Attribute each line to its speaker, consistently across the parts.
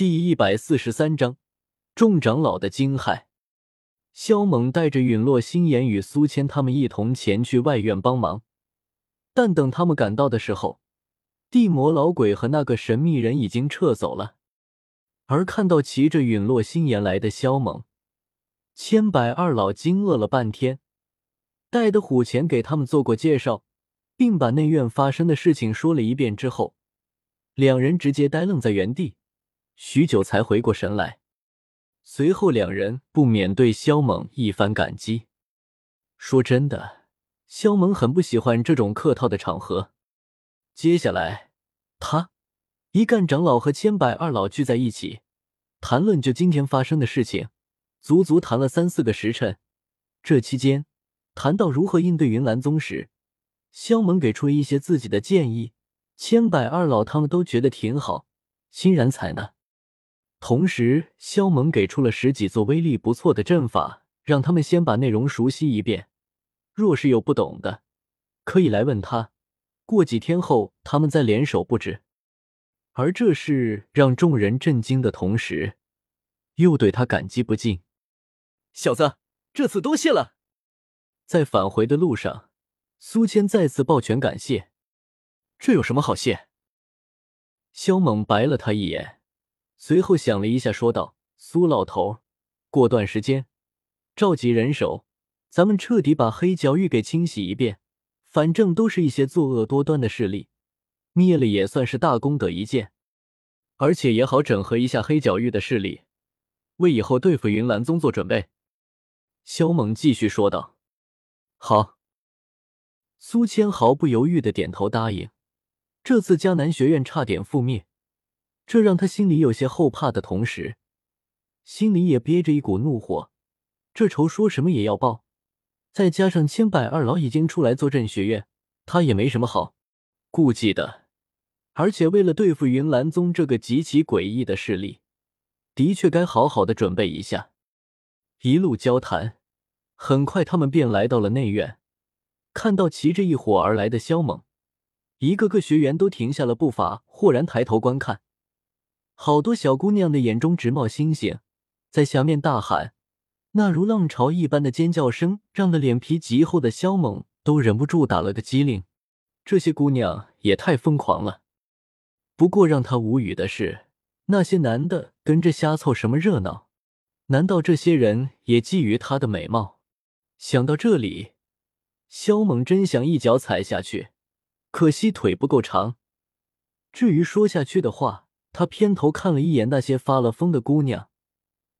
Speaker 1: 第一百四十三章众长老的惊骇。萧猛带着陨落心炎与苏谦他们一同前去外院帮忙，但等他们赶到的时候，地魔老鬼和那个神秘人已经撤走了。而看到骑着陨落心炎来的萧猛，千百二老惊愕了半天。戴德虎前给他们做过介绍，并把内院发生的事情说了一遍之后，两人直接呆愣在原地，许久才回过神来。随后，两人不免对萧猛一番感激。说真的，萧猛很不喜欢这种客套的场合。接下来，他一干长老和千百二老聚在一起，谈论就今天发生的事情，足足谈了三四个时辰。这期间，谈到如何应对云岚宗时，萧猛给出了一些自己的建议，千百二老他们都觉得挺好，欣然采纳。同时，萧猛给出了十几座威力不错的阵法，让他们先把内容熟悉一遍。若是有不懂的，可以来问他。过几天后，他们再联手布置。而这事让众人震惊的同时，又对他感激不尽。
Speaker 2: 小子，这次多谢了。
Speaker 1: 在返回的路上，苏谦再次抱拳感谢。
Speaker 2: 这有什么好谢？
Speaker 1: 萧猛白了他一眼。随后想了一下，说道：“苏老头，过段时间召集人手，咱们彻底把黑角域给清洗一遍。反正都是一些作恶多端的势力，灭了也算是大功德一件，而且也好整合一下黑角域的势力，为以后对付云岚宗做准备。”萧猛继续说道：“好。”苏谦毫不犹豫的点头答应。这次江南学院差点覆灭。这让他心里有些后怕的同时，心里也憋着一股怒火。这仇说什么也要报。再加上千百二老已经出来坐镇学院，他也没什么好顾忌的。而且为了对付云岚宗这个极其诡异的势力，的确该好好的准备一下。一路交谈，很快他们便来到了内院。看到骑着一伙而来的萧猛，一个个学员都停下了步伐，豁然抬头观看。好多小姑娘的眼中直冒星星，在下面大喊，那如浪潮一般的尖叫声，让那脸皮极厚的萧猛都忍不住打了个激灵。这些姑娘也太疯狂了。不过让他无语的是，那些男的跟着瞎凑什么热闹？难道这些人也觊觎她的美貌？想到这里，萧猛真想一脚踩下去，可惜腿不够长。至于说下去的话，他偏头看了一眼那些发了疯的姑娘，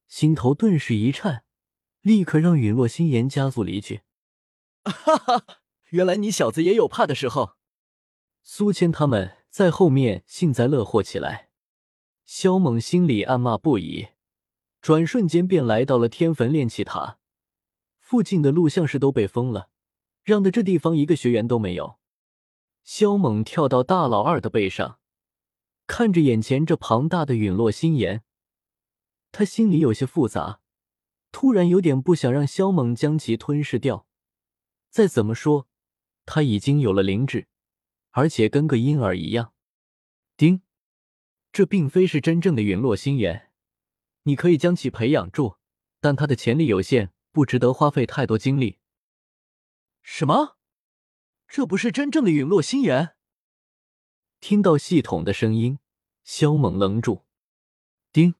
Speaker 1: 心头顿时一颤，立刻让陨落心炎加速离去。
Speaker 2: 哈哈，原来你小子也有怕的时候。
Speaker 1: 苏谦他们在后面幸灾乐祸起来，萧猛心里暗骂不已，转瞬间便来到了天坟炼气塔附近的录，像是都被封了，让的这地方一个学员都没有。萧猛跳到大老二的背上。看着眼前这庞大的陨落心炎，他心里有些复杂，突然有点不想让萧猛将其吞噬掉。再怎么说，他已经有了灵智，而且跟个婴儿一样。丁，这并非是真正的陨落心炎，你可以将其培养住，但它的潜力有限，不值得花费太多精力。
Speaker 2: 什么？这不是真正的陨落心炎？
Speaker 1: 听到系统的声音，萧猛愣住。丁，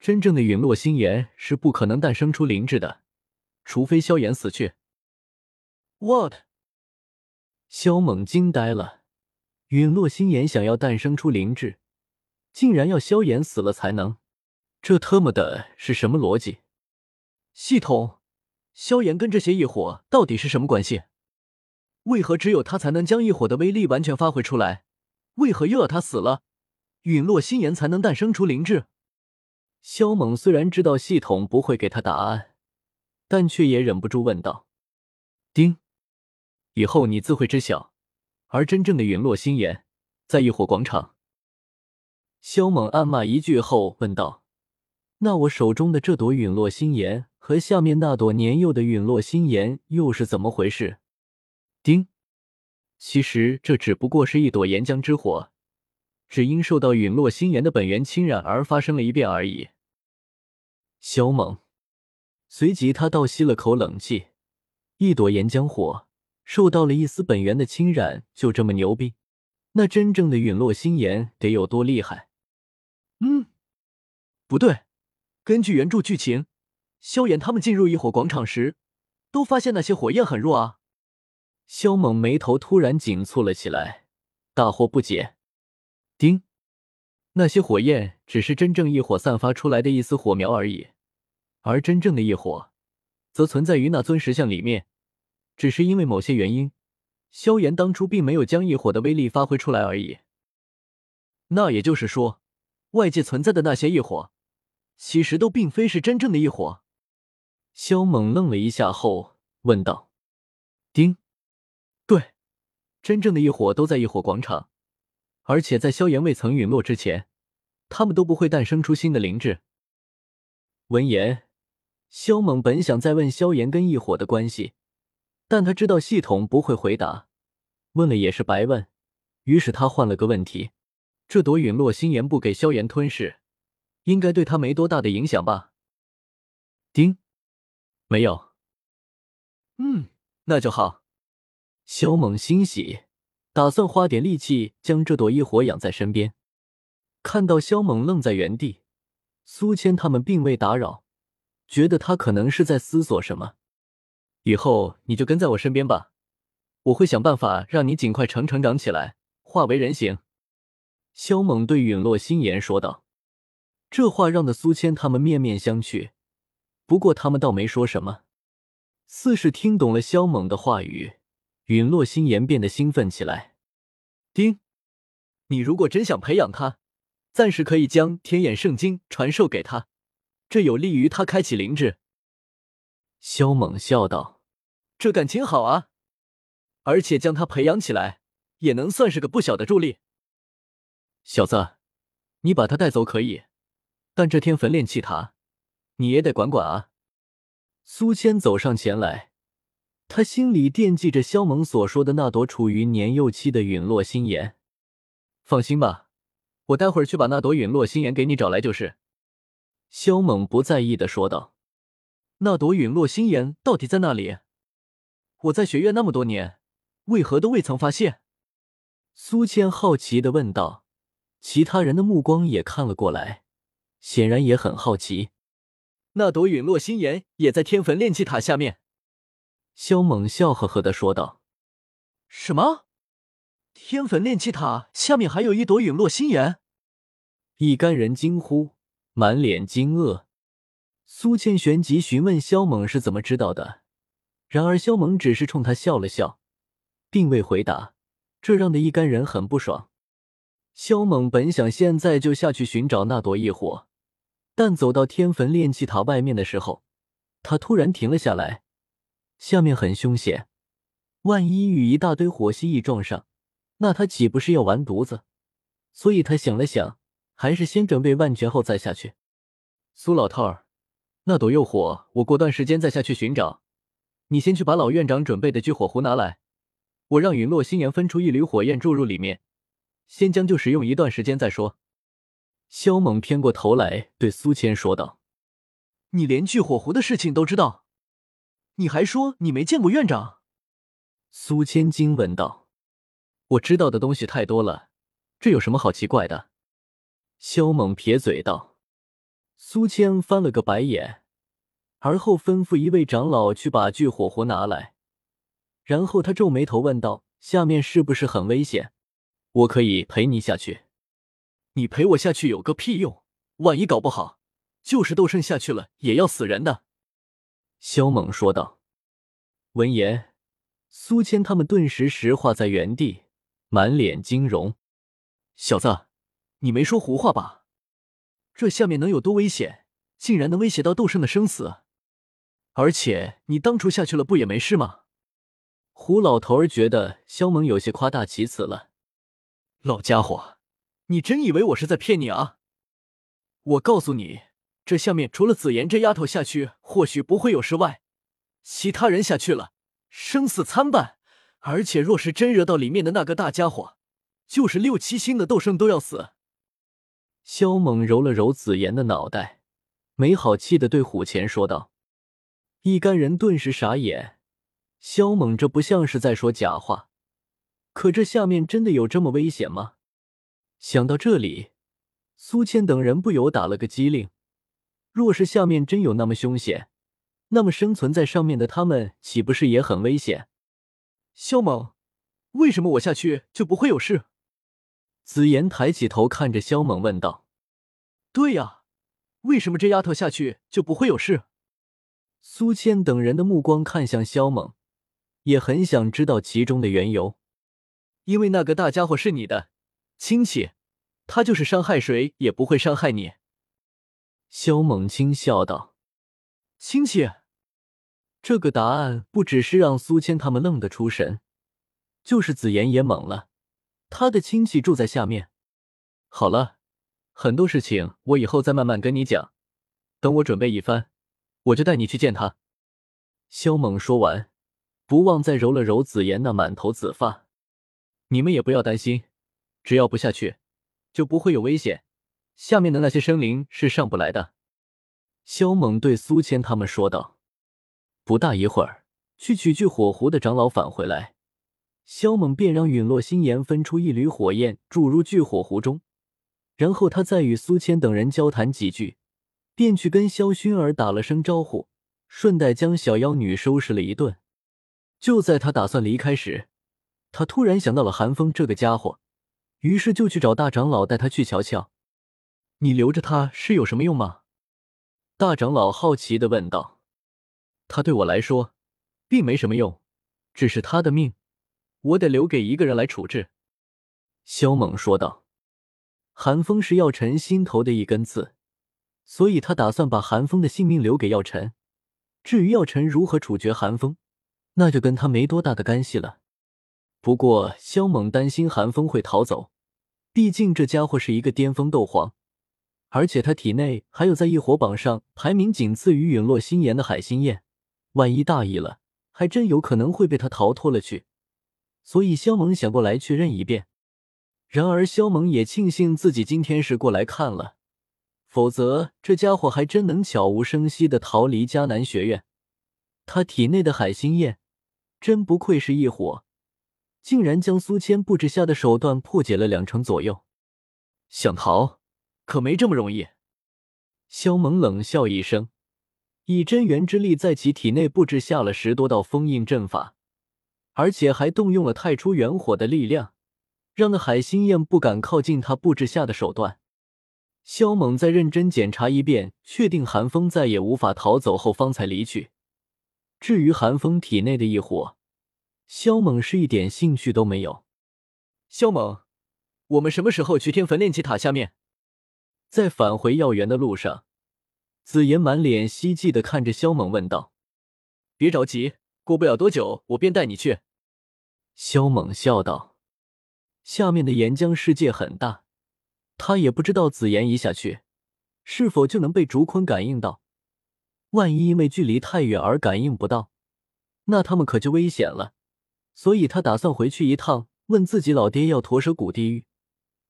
Speaker 1: 真正的陨落心炎是不可能诞生出灵智的，除非萧炎死去。
Speaker 2: What？
Speaker 1: 萧猛惊呆了。陨落心炎想要诞生出灵智，竟然要萧炎死了才能？这特么的是什么逻辑？
Speaker 2: 系统，萧炎跟这些异火到底是什么关系？为何只有他才能将异火的威力完全发挥出来？为何又要他死了，陨落心炎才能诞生出灵智？
Speaker 1: 萧猛虽然知道系统不会给他答案，但却也忍不住问道：“丁，以后你自会知晓。而真正的陨落心炎，在异火广场。”萧猛暗骂一句后问道：“那我手中的这朵陨落心炎和下面那朵年幼的陨落心炎又是怎么回事？”丁。其实这只不过是一朵岩浆之火，只因受到陨落心炎的本源侵染而发生了一变而已。萧猛随即他倒吸了口冷气，一朵岩浆火受到了一丝本源的侵染，就这么牛逼？那真正的陨落心炎得有多厉害？
Speaker 2: 嗯，不对，根据原著剧情，萧炎他们进入异火广场时，都发现那些火焰很弱啊。
Speaker 1: 萧猛眉头突然紧蹙了起来，大惑不解。丁，那些火焰只是真正异火散发出来的一丝火苗而已，而真正的异火，则存在于那尊石像里面。只是因为某些原因，萧炎当初并没有将异火的威力发挥出来而已。
Speaker 2: 那也就是说，外界存在的那些异火，其实都并非是真正的异火。
Speaker 1: 萧猛愣了一下后问道：“丁。”
Speaker 2: 真正的异火都在异火广场，而且在萧炎未曾陨落之前，他们都不会诞生出新的灵智。
Speaker 1: 闻言，萧猛本想再问萧炎跟异火的关系，但他知道系统不会回答，问了也是白问，于是他换了个问题：这朵陨落心炎不给萧炎吞噬，应该对他没多大的影响吧？丁，没有。
Speaker 2: 嗯，那就好。
Speaker 1: 萧猛欣喜，打算花点力气将这朵异火养在身边。看到萧猛愣在原地，苏谦他们并未打扰，觉得他可能是在思索什么。以后你就跟在我身边吧，我会想办法让你尽快成成长起来，化为人形。萧猛对陨落心言说道。这话让的苏谦他们面面相觑，不过他们倒没说什么，似是听懂了萧猛的话语。陨落心炎变得兴奋起来。
Speaker 2: 丁，你如果真想培养他，暂时可以将天眼圣经传授给他，这有利于他开启灵智。
Speaker 1: 萧猛笑道：“
Speaker 2: 这感情好啊，而且将他培养起来，也能算是个不小的助力。”
Speaker 1: 小子，你把他带走可以，但这天焚炼气塔，你也得管管啊。苏谦走上前来。他心里惦记着萧猛所说的那朵处于年幼期的陨落心炎。放心吧，我待会儿去把那朵陨落心炎给你找来就是。萧猛不在意的说道：“
Speaker 2: 那朵陨落心炎到底在哪里？我在学院那么多年，为何都未曾发现？”
Speaker 1: 苏谦好奇的问道。其他人的目光也看了过来，显然也很好奇。
Speaker 2: 那朵陨落心炎也在天坟炼气塔下面。
Speaker 1: 萧猛笑呵呵的说道：“
Speaker 2: 什么？天坟炼气塔下面还有一朵陨落心炎？”
Speaker 1: 一干人惊呼，满脸惊愕。苏倩旋即询问萧猛是怎么知道的，然而萧猛只是冲他笑了笑，并未回答，这让的一干人很不爽。萧猛本想现在就下去寻找那朵异火，但走到天坟炼气塔外面的时候，他突然停了下来。下面很凶险，万一与一大堆火蜥蜴撞上，那他岂不是要完犊子？所以他想了想，还是先准备万全后再下去。苏老头儿，那朵诱火我过段时间再下去寻找，你先去把老院长准备的聚火壶拿来，我让陨落心炎分出一缕火焰注入里面，先将就使用一段时间再说。萧猛偏过头来对苏谦说道：“
Speaker 2: 你连聚火壶的事情都知道？”你还说你没见过院长？
Speaker 1: 苏千金问道。我知道的东西太多了，这有什么好奇怪的？萧猛撇嘴道。苏千翻了个白眼，而后吩咐一位长老去把聚火壶拿来，然后他皱眉头问道：“下面是不是很危险？我可以陪你下去。”
Speaker 2: 你陪我下去有个屁用！万一搞不好，就是斗圣下去了也要死人的。
Speaker 1: 萧猛说道。闻言，苏谦他们顿时石化在原地，满脸惊容。
Speaker 2: 小子，你没说胡话吧？这下面能有多危险？竟然能威胁到斗圣的生死？而且你当初下去了，不也没事吗？
Speaker 1: 胡老头儿觉得萧猛有些夸大其词了。
Speaker 2: 老家伙，你真以为我是在骗你啊？我告诉你。这下面除了紫妍这丫头下去，或许不会有事外，其他人下去了，生死参半。而且若是真惹到里面的那个大家伙，就是六七星的斗圣都要死。
Speaker 1: 萧猛揉了揉紫妍的脑袋，没好气的对虎钳说道。一干人顿时傻眼，萧猛这不像是在说假话。可这下面真的有这么危险吗？想到这里，苏谦等人不由打了个激灵。若是下面真有那么凶险，那么生存在上面的他们岂不是也很危险？
Speaker 2: 萧猛，为什么我下去就不会有事？
Speaker 1: 紫妍抬起头看着萧猛问道：“
Speaker 2: 对呀，为什么这丫头下去就不会有事？”
Speaker 1: 苏谦等人的目光看向萧猛，也很想知道其中的缘由。
Speaker 2: 因为那个大家伙是你的亲戚，他就是伤害谁也不会伤害你。”
Speaker 1: 萧猛轻笑道。
Speaker 2: “亲戚？”
Speaker 1: 这个答案不只是让苏谦他们愣得出神，就是紫妍也懵了。他的亲戚住在下面。好了，很多事情我以后再慢慢跟你讲。等我准备一番，我就带你去见他。萧猛说完，不忘再揉了揉紫妍那满头紫发。你们也不要担心，只要不下去，就不会有危险。下面的那些生灵是上不来的。萧猛对苏谦他们说道。不大一会儿，去取聚火壶的长老返回来。萧猛便让陨落心炎分出一缕火焰注入聚火壶中，然后他再与苏谦等人交谈几句，便去跟萧薰儿打了声招呼，顺带将小妖女收拾了一顿。就在他打算离开时，他突然想到了韩风这个家伙，于是就去找大长老带他去瞧瞧。你留着他是有什么用吗？大长老好奇的问道。他对我来说，并没什么用，只是他的命。我得留给一个人来处置。”萧猛说道。韩风是药尘心头的一根刺，所以他打算把韩风的性命留给药尘。至于药尘如何处决韩风，那就跟他没多大的干系了。不过萧猛担心韩风会逃走，毕竟这家伙是一个巅峰斗皇，而且他体内还有在异火榜上排名仅次于陨落心炎的海心焰，万一大意了，还真有可能会被他逃脱了去。所以，萧猛想过来确认一遍。然而，萧猛也庆幸自己今天是过来看了，否则这家伙还真能悄无声息的逃离迦南学院。他体内的海心焰，真不愧是异火，竟然将苏谦布置下的手段破解了两成左右。
Speaker 2: 想逃，可没这么容易。
Speaker 1: 萧猛冷笑一声，以真元之力在其体内布置下了十多道封印阵法。而且还动用了太初元火的力量，让那海心焰不敢靠近他布置下的手段。萧猛在认真检查一遍，确定寒风再也无法逃走后，方才离去。至于寒风体内的异火，萧猛是一点兴趣都没有。
Speaker 2: 萧猛，我们什么时候去天坟炼气塔下面？
Speaker 1: 在返回药园的路上，紫妍满脸希冀的看着萧猛问道：“
Speaker 2: 别着急，过不了多久，我便带你去。”
Speaker 1: 萧猛笑道：“下面的岩浆世界很大，他也不知道紫妍一下去是否就能被竹坤感应到。万一因为距离太远而感应不到，那他们可就危险了。所以他打算回去一趟，问自己老爹要驼蛇谷地狱。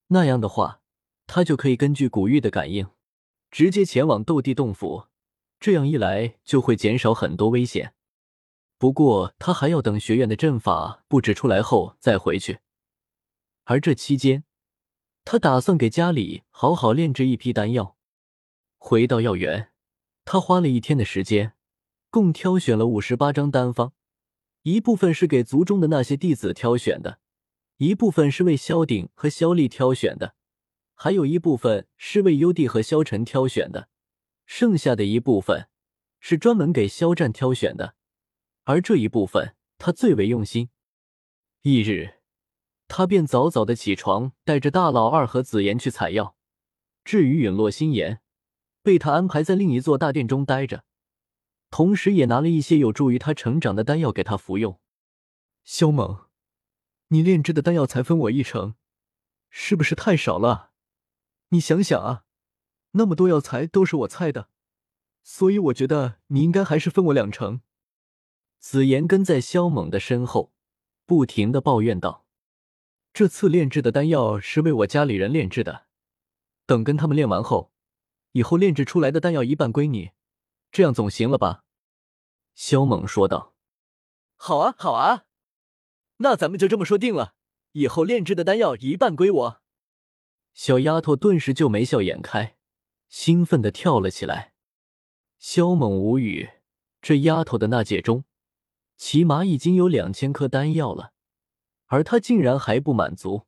Speaker 1: 那样的话，他就可以根据古玉的感应，直接前往斗帝洞府。这样一来，就会减少很多危险。”不过，他还要等学院的阵法布置出来后再回去。而这期间，他打算给家里好好炼制一批丹药。回到药园，他花了一天的时间，共挑选了五十八张丹方，一部分是给族中的那些弟子挑选的，一部分是为萧鼎和萧丽挑选的，还有一部分是为幽帝和萧晨挑选的，剩下的一部分是专门给萧战挑选的。而这一部分，他最为用心。翌日，他便早早的起床，带着大老二和紫妍去采药。至于陨落心炎，被他安排在另一座大殿中待着，同时也拿了一些有助于他成长的丹药给他服用。
Speaker 2: 萧猛，你炼制的丹药才分我一成，是不是太少了？你想想啊，那么多药材都是我猜的，所以我觉得你应该还是分我两成。
Speaker 1: 紫妍跟在萧猛的身后，不停的抱怨道：“
Speaker 2: 这次炼制的丹药是为我家里人炼制的，等跟他们炼完后，以后炼制出来的丹药一半归你，这样总行了吧？”
Speaker 1: 萧猛说道。
Speaker 2: “好啊，好啊，那咱们就这么说定了，以后炼制的丹药一半归我。”
Speaker 1: 小丫头顿时就眉笑眼开，兴奋的跳了起来。萧猛无语，这丫头的纳戒中，起码已经有两千颗丹药了，而他竟然还不满足，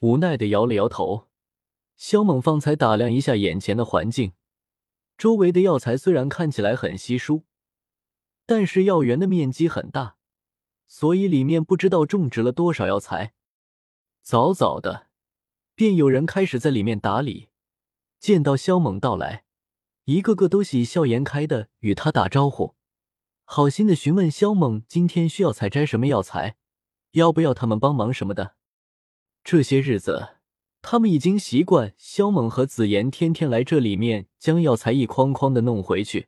Speaker 1: 无奈的摇了摇头。萧猛方才打量一下眼前的环境，周围的药材虽然看起来很稀疏，但是药园的面积很大，所以里面不知道种植了多少药材。早早的。便有人开始在里面打理，见到萧猛到来，一个个都喜笑颜开的与他打招呼，好心的询问萧猛今天需要采摘什么药材，要不要他们帮忙什么的。这些日子，他们已经习惯萧猛和紫妍天天来这里面将药材一筐筐的弄回去。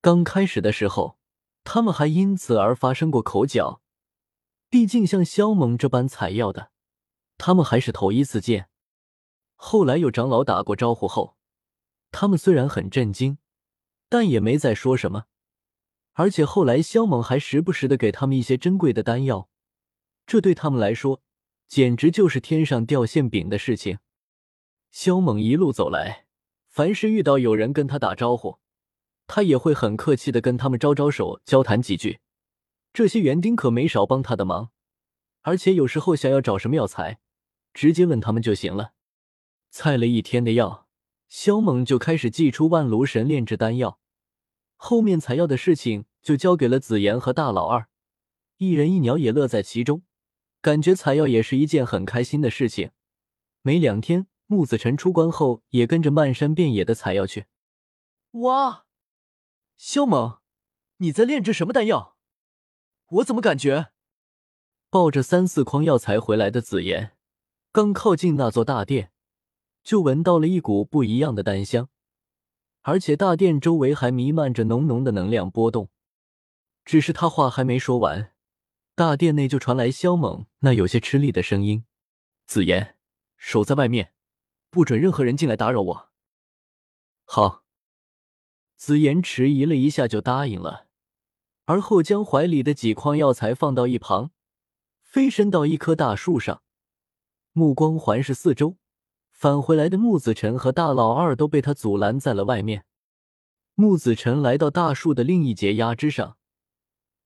Speaker 1: 刚开始的时候，他们还因此而发生过口角，毕竟像萧猛这般采药的。他们还是头一次见，后来有长老打过招呼后，他们虽然很震惊，但也没再说什么。而且后来萧猛还时不时的给他们一些珍贵的丹药，这对他们来说简直就是天上掉馅饼的事情。萧猛一路走来，凡是遇到有人跟他打招呼，他也会很客气的跟他们招招手，交谈几句。这些园丁可没少帮他的忙，而且有时候想要找什么药材。直接问他们就行了。采了一天的药，萧猛就开始祭出万炉神炼制丹药。后面采药的事情就交给了紫妍和大老二，一人一鸟也乐在其中，感觉采药也是一件很开心的事情。没两天，木子辰出关后也跟着漫山遍野的采药去。
Speaker 2: 哇，萧猛，你在炼制什么丹药？我怎么感觉……
Speaker 1: 抱着三四筐药材回来的紫妍。刚靠近那座大殿，就闻到了一股不一样的丹香，而且大殿周围还弥漫着浓浓的能量波动。只是他话还没说完，大殿内就传来萧猛那有些吃力的声音：“
Speaker 2: 紫妍，守在外面，不准任何人进来打扰我。”
Speaker 1: 好。紫妍迟疑了一下，就答应了，而后将怀里的几筐药材放到一旁，飞身到一棵大树上。目光环视四周，返回来的木子辰和大老二都被他阻拦在了外面。木子辰来到大树的另一节压枝上，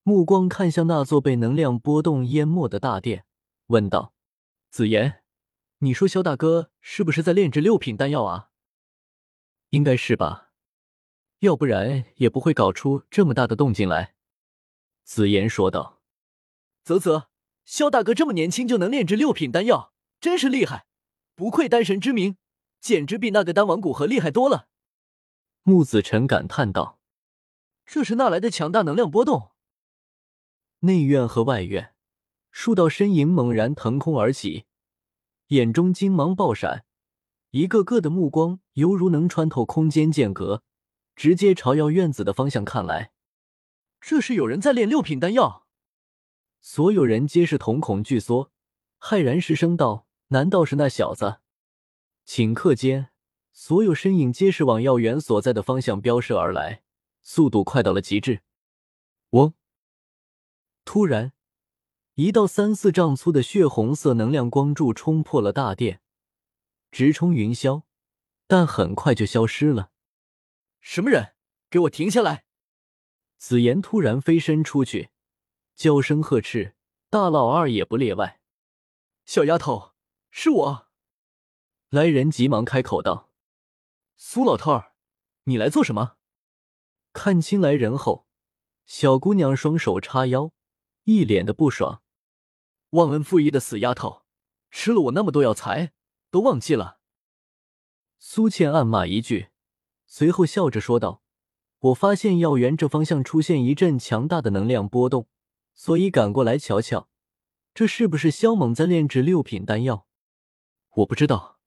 Speaker 1: 目光看向那座被能量波动淹没的大殿，问道：“
Speaker 2: 紫妍，你说肖大哥是不是在炼制六品丹药啊？”“
Speaker 1: 应该是吧，要不然也不会搞出这么大的动静来。”紫妍说道。
Speaker 2: “啧啧，肖大哥这么年轻就能炼制六品丹药。”真是厉害，不愧丹神之名，简直比那个丹王古河厉害多了。
Speaker 1: 木子辰感叹道：“
Speaker 2: 这是哪来的强大能量波动？”
Speaker 1: 内院和外院，数道身影猛然腾空而起，眼中金芒爆闪，一个个的目光犹如能穿透空间间隔，直接朝药院子的方向看来。
Speaker 2: 这是有人在炼六品丹药？
Speaker 1: 所有人皆是瞳孔巨缩，骇然失声道。难道是那小子？顷刻间，所有身影皆是往药园所在的方向飙射而来，速度快到了极致。嗡！突然，一道三四丈粗的血红色能量光柱冲破了大殿，直冲云霄，但很快就消失了。
Speaker 2: 什么人？给我停下来！
Speaker 1: 紫妍突然飞身出去，娇声呵斥。大老二也不例外。
Speaker 2: 小丫头。是我，
Speaker 1: 来人急忙开口道：“
Speaker 2: 苏老头儿，你来做什么？”
Speaker 1: 看清来人后，小姑娘双手叉腰，一脸的不爽：“
Speaker 2: 忘恩负义的死丫头，吃了我那么多药材，都忘记了。”
Speaker 1: 苏倩暗骂一句，随后笑着说道：“我发现药园这方向出现一阵强大的能量波动，所以赶过来瞧瞧，这是不是萧猛在炼制六品丹药？”
Speaker 2: 我不知道，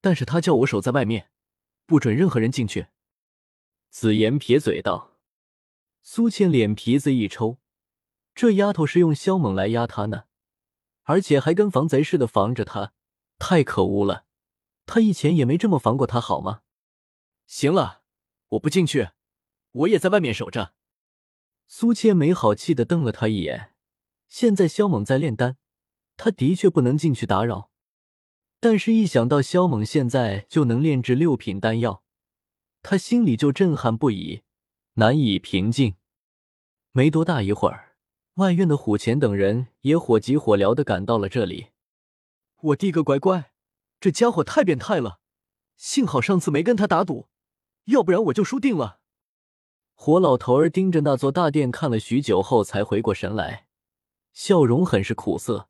Speaker 2: 但是他叫我守在外面，不准任何人进去。
Speaker 1: 紫妍撇嘴道。苏倩脸皮子一抽，这丫头是用萧猛来压她呢，而且还跟防贼似的防着她，太可恶了！他以前也没这么防过他，好吗？
Speaker 2: 行了，我不进去，我也在外面守着。
Speaker 1: 苏倩没好气的瞪了他一眼。现在萧猛在炼丹，他的确不能进去打扰。但是，一想到萧猛现在就能炼制六品丹药，他心里就震撼不已，难以平静。没多大一会儿，外院的虎钳等人也火急火燎的赶到了这里。
Speaker 2: 我滴个乖乖，这家伙太变态了！幸好上次没跟他打赌，要不然我就输定了。
Speaker 1: 火老头儿盯着那座大殿看了许久后，才回过神来，笑容很是苦涩，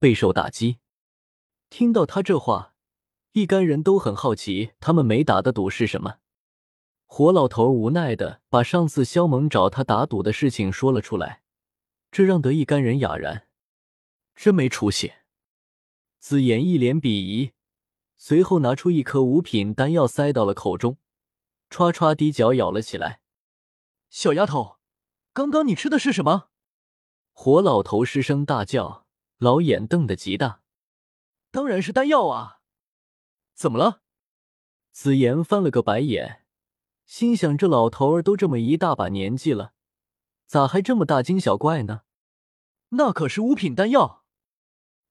Speaker 1: 备受打击。听到他这话，一干人都很好奇，他们没打的赌是什么。火老头无奈的把上次肖猛找他打赌的事情说了出来，这让得一干人哑然，
Speaker 2: 真没出息。
Speaker 1: 紫妍一脸鄙夷，随后拿出一颗五品丹药塞到了口中，唰唰滴脚咬了起来。
Speaker 2: 小丫头，刚刚你吃的是什么？
Speaker 1: 火老头失声大叫，老眼瞪得极大。
Speaker 2: 当然是丹药啊！怎么了？
Speaker 1: 紫妍翻了个白眼，心想：这老头儿都这么一大把年纪了，咋还这么大惊小怪呢？
Speaker 2: 那可是五品丹药！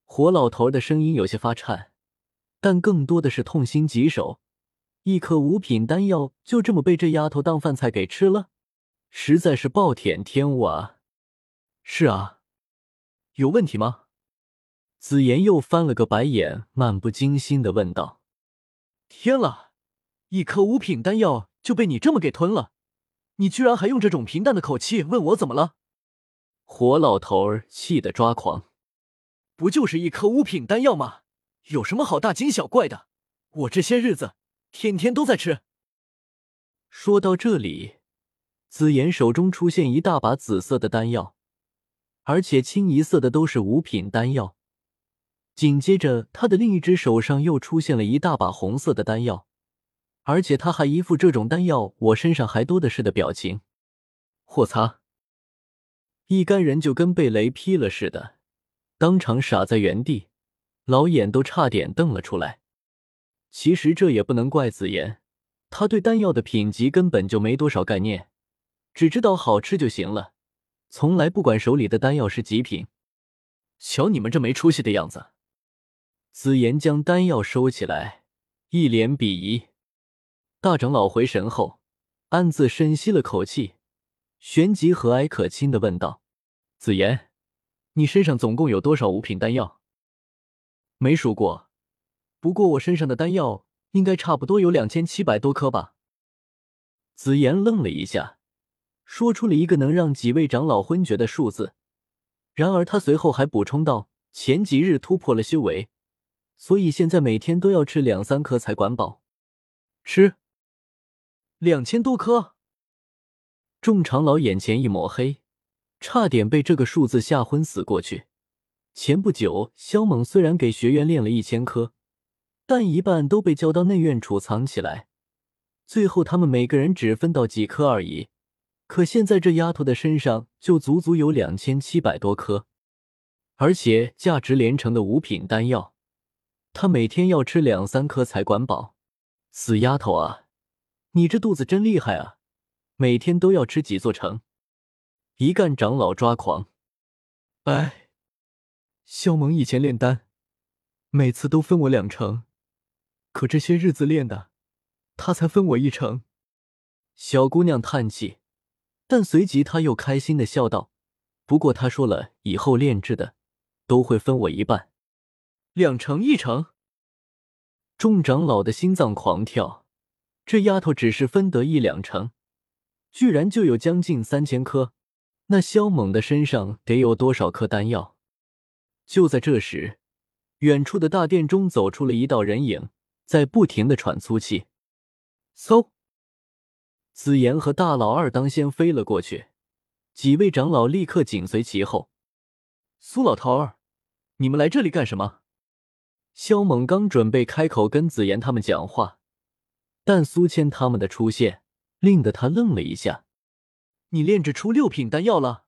Speaker 1: 火老头的声音有些发颤，但更多的是痛心疾首。一颗五品丹药就这么被这丫头当饭菜给吃了，实在是暴殄天物啊！
Speaker 2: 是啊，有问题吗？
Speaker 1: 紫妍又翻了个白眼，漫不经心的问道：“
Speaker 2: 天了，一颗五品丹药就被你这么给吞了？你居然还用这种平淡的口气问我怎么了？”
Speaker 1: 火老头儿气得抓狂：“
Speaker 2: 不就是一颗五品丹药吗？有什么好大惊小怪的？我这些日子天天都在吃。”
Speaker 1: 说到这里，紫妍手中出现一大把紫色的丹药，而且清一色的都是五品丹药。紧接着，他的另一只手上又出现了一大把红色的丹药，而且他还一副这种丹药我身上还多的是的表情。我擦！一干人就跟被雷劈了似的，当场傻在原地，老眼都差点瞪了出来。其实这也不能怪紫妍，他对丹药的品级根本就没多少概念，只知道好吃就行了，从来不管手里的丹药是极品。
Speaker 2: 瞧你们这没出息的样子！
Speaker 1: 紫妍将丹药收起来，一脸鄙夷。大长老回神后，暗自深吸了口气，旋即和蔼可亲的问道：“紫妍，你身上总共有多少五品丹药？”“
Speaker 2: 没数过，不过我身上的丹药应该差不多有两千七百多颗吧。”
Speaker 1: 紫妍愣了一下，说出了一个能让几位长老昏厥的数字。然而他随后还补充道：“前几日突破了修为。”所以现在每天都要吃两三颗才管饱，
Speaker 2: 吃两千多颗。
Speaker 1: 众长老眼前一抹黑，差点被这个数字吓昏死过去。前不久，萧猛虽然给学员炼了一千颗，但一半都被交到内院储藏起来，最后他们每个人只分到几颗而已。可现在这丫头的身上就足足有两千七百多颗，而且价值连城的五品丹药。他每天要吃两三颗才管饱，死丫头啊！你这肚子真厉害啊！每天都要吃几座城。一干长老抓狂。
Speaker 2: 哎，萧萌以前炼丹，每次都分我两成，可这些日子练的，他才分我一成。
Speaker 1: 小姑娘叹气，但随即她又开心的笑道：“不过他说了，以后炼制的都会分我一半。”
Speaker 2: 两成一成，
Speaker 1: 众长老的心脏狂跳。这丫头只是分得一两成，居然就有将近三千颗。那萧猛的身上得有多少颗丹药？就在这时，远处的大殿中走出了一道人影，在不停的喘粗气。嗖！紫妍和大老二当先飞了过去，几位长老立刻紧随其后。
Speaker 2: 苏老头儿，你们来这里干什么？
Speaker 1: 肖猛刚准备开口跟紫妍他们讲话，但苏谦他们的出现令得他愣了一下。
Speaker 2: 你炼制出六品丹药了？